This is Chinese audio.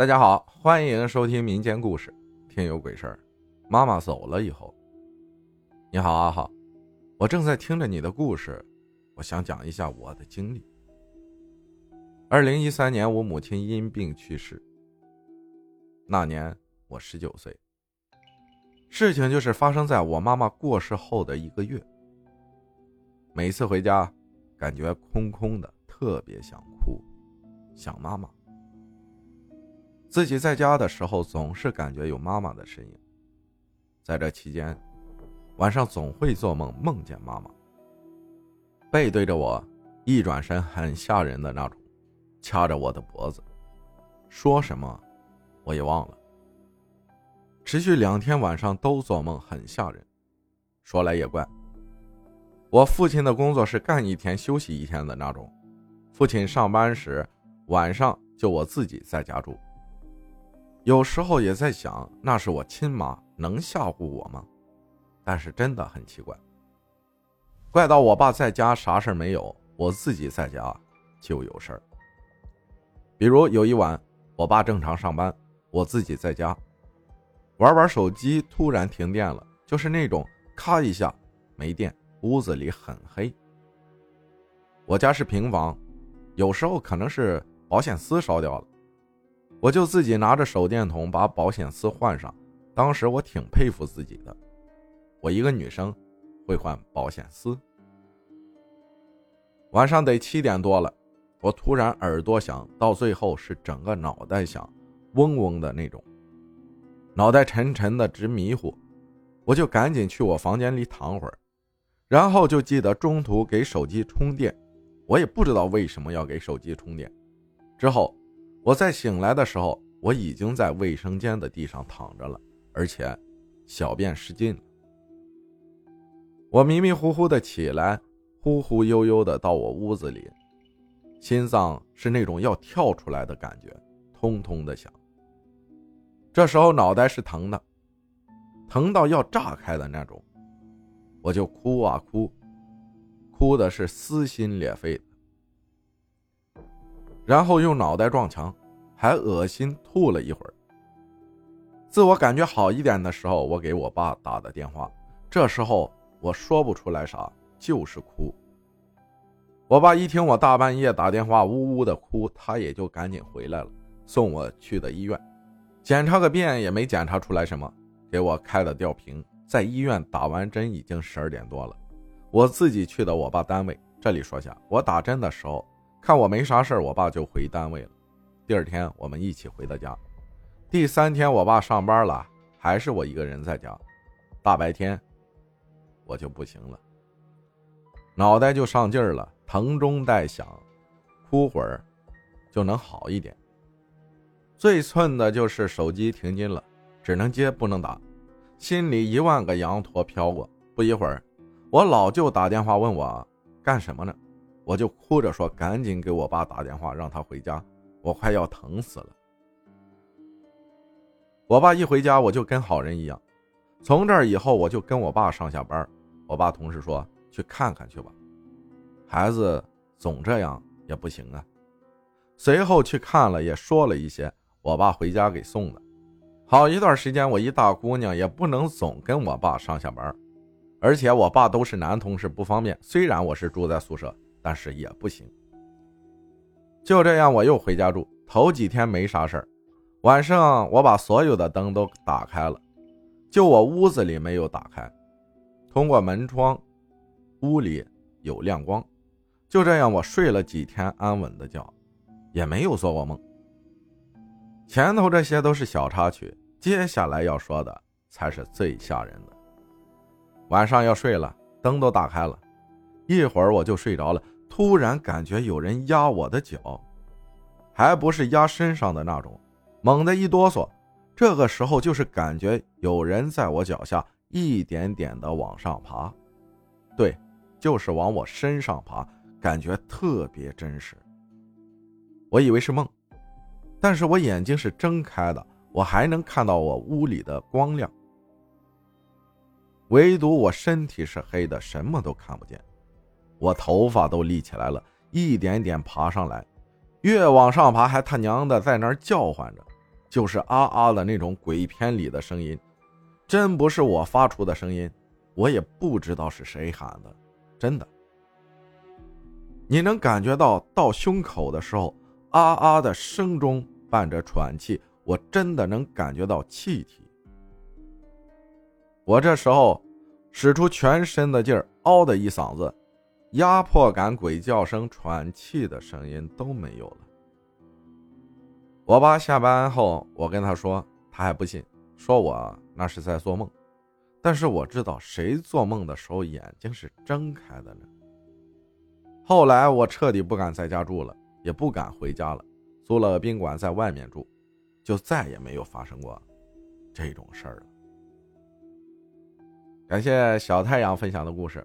大家好，欢迎收听民间故事《听有鬼事儿》。妈妈走了以后，你好阿浩，我正在听着你的故事，我想讲一下我的经历。二零一三年，我母亲因病去世，那年我十九岁。事情就是发生在我妈妈过世后的一个月。每次回家，感觉空空的，特别想哭，想妈妈。自己在家的时候，总是感觉有妈妈的身影。在这期间，晚上总会做梦，梦见妈妈背对着我，一转身很吓人的那种，掐着我的脖子，说什么我也忘了。持续两天晚上都做梦，很吓人。说来也怪，我父亲的工作是干一天休息一天的那种，父亲上班时晚上就我自己在家住。有时候也在想，那是我亲妈，能吓唬我吗？但是真的很奇怪，怪到我爸在家啥事没有，我自己在家就有事儿。比如有一晚，我爸正常上班，我自己在家玩玩手机，突然停电了，就是那种咔一下没电，屋子里很黑。我家是平房，有时候可能是保险丝烧掉了。我就自己拿着手电筒把保险丝换上，当时我挺佩服自己的，我一个女生会换保险丝。晚上得七点多了，我突然耳朵响，到最后是整个脑袋响，嗡嗡的那种，脑袋沉沉的直迷糊，我就赶紧去我房间里躺会儿，然后就记得中途给手机充电，我也不知道为什么要给手机充电，之后。我在醒来的时候，我已经在卫生间的地上躺着了，而且小便失禁了。我迷迷糊糊的起来，忽忽悠悠的到我屋子里，心脏是那种要跳出来的感觉，通通的响。这时候脑袋是疼的，疼到要炸开的那种，我就哭啊哭，哭的是撕心裂肺。然后用脑袋撞墙，还恶心吐了一会儿。自我感觉好一点的时候，我给我爸打的电话。这时候我说不出来啥，就是哭。我爸一听我大半夜打电话，呜呜的哭，他也就赶紧回来了，送我去的医院。检查个遍也没检查出来什么，给我开了吊瓶。在医院打完针已经十二点多了，我自己去的我爸单位。这里说下，我打针的时候。看我没啥事我爸就回单位了。第二天我们一起回的家。第三天我爸上班了，还是我一个人在家。大白天我就不行了，脑袋就上劲儿了，疼中带响，哭会儿就能好一点。最寸的就是手机停机了，只能接不能打，心里一万个羊驼飘过。不一会儿，我老舅打电话问我干什么呢？我就哭着说：“赶紧给我爸打电话，让他回家，我快要疼死了。”我爸一回家，我就跟好人一样。从这儿以后，我就跟我爸上下班。我爸同事说：“去看看去吧，孩子总这样也不行啊。”随后去看了，也说了一些。我爸回家给送的。好一段时间，我一大姑娘也不能总跟我爸上下班，而且我爸都是男同事，不方便。虽然我是住在宿舍。但是也不行。就这样，我又回家住。头几天没啥事儿，晚上我把所有的灯都打开了，就我屋子里没有打开。通过门窗，屋里有亮光。就这样，我睡了几天安稳的觉，也没有做过梦。前头这些都是小插曲，接下来要说的才是最吓人的。晚上要睡了，灯都打开了。一会儿我就睡着了，突然感觉有人压我的脚，还不是压身上的那种，猛地一哆嗦。这个时候就是感觉有人在我脚下一点点的往上爬，对，就是往我身上爬，感觉特别真实。我以为是梦，但是我眼睛是睁开的，我还能看到我屋里的光亮，唯独我身体是黑的，什么都看不见。我头发都立起来了，一点点爬上来，越往上爬，还他娘的在那儿叫唤着。就是啊啊的那种鬼片里的声音，真不是我发出的声音，我也不知道是谁喊的，真的。你能感觉到到胸口的时候，啊啊的声中伴着喘气，我真的能感觉到气体。我这时候使出全身的劲儿，嗷的一嗓子，压迫感、鬼叫声、喘气的声音都没有了。我爸下班后，我跟他说，他还不信，说我那是在做梦。但是我知道，谁做梦的时候眼睛是睁开的呢？后来我彻底不敢在家住了，也不敢回家了，租了宾馆在外面住，就再也没有发生过这种事儿了。感谢小太阳分享的故事，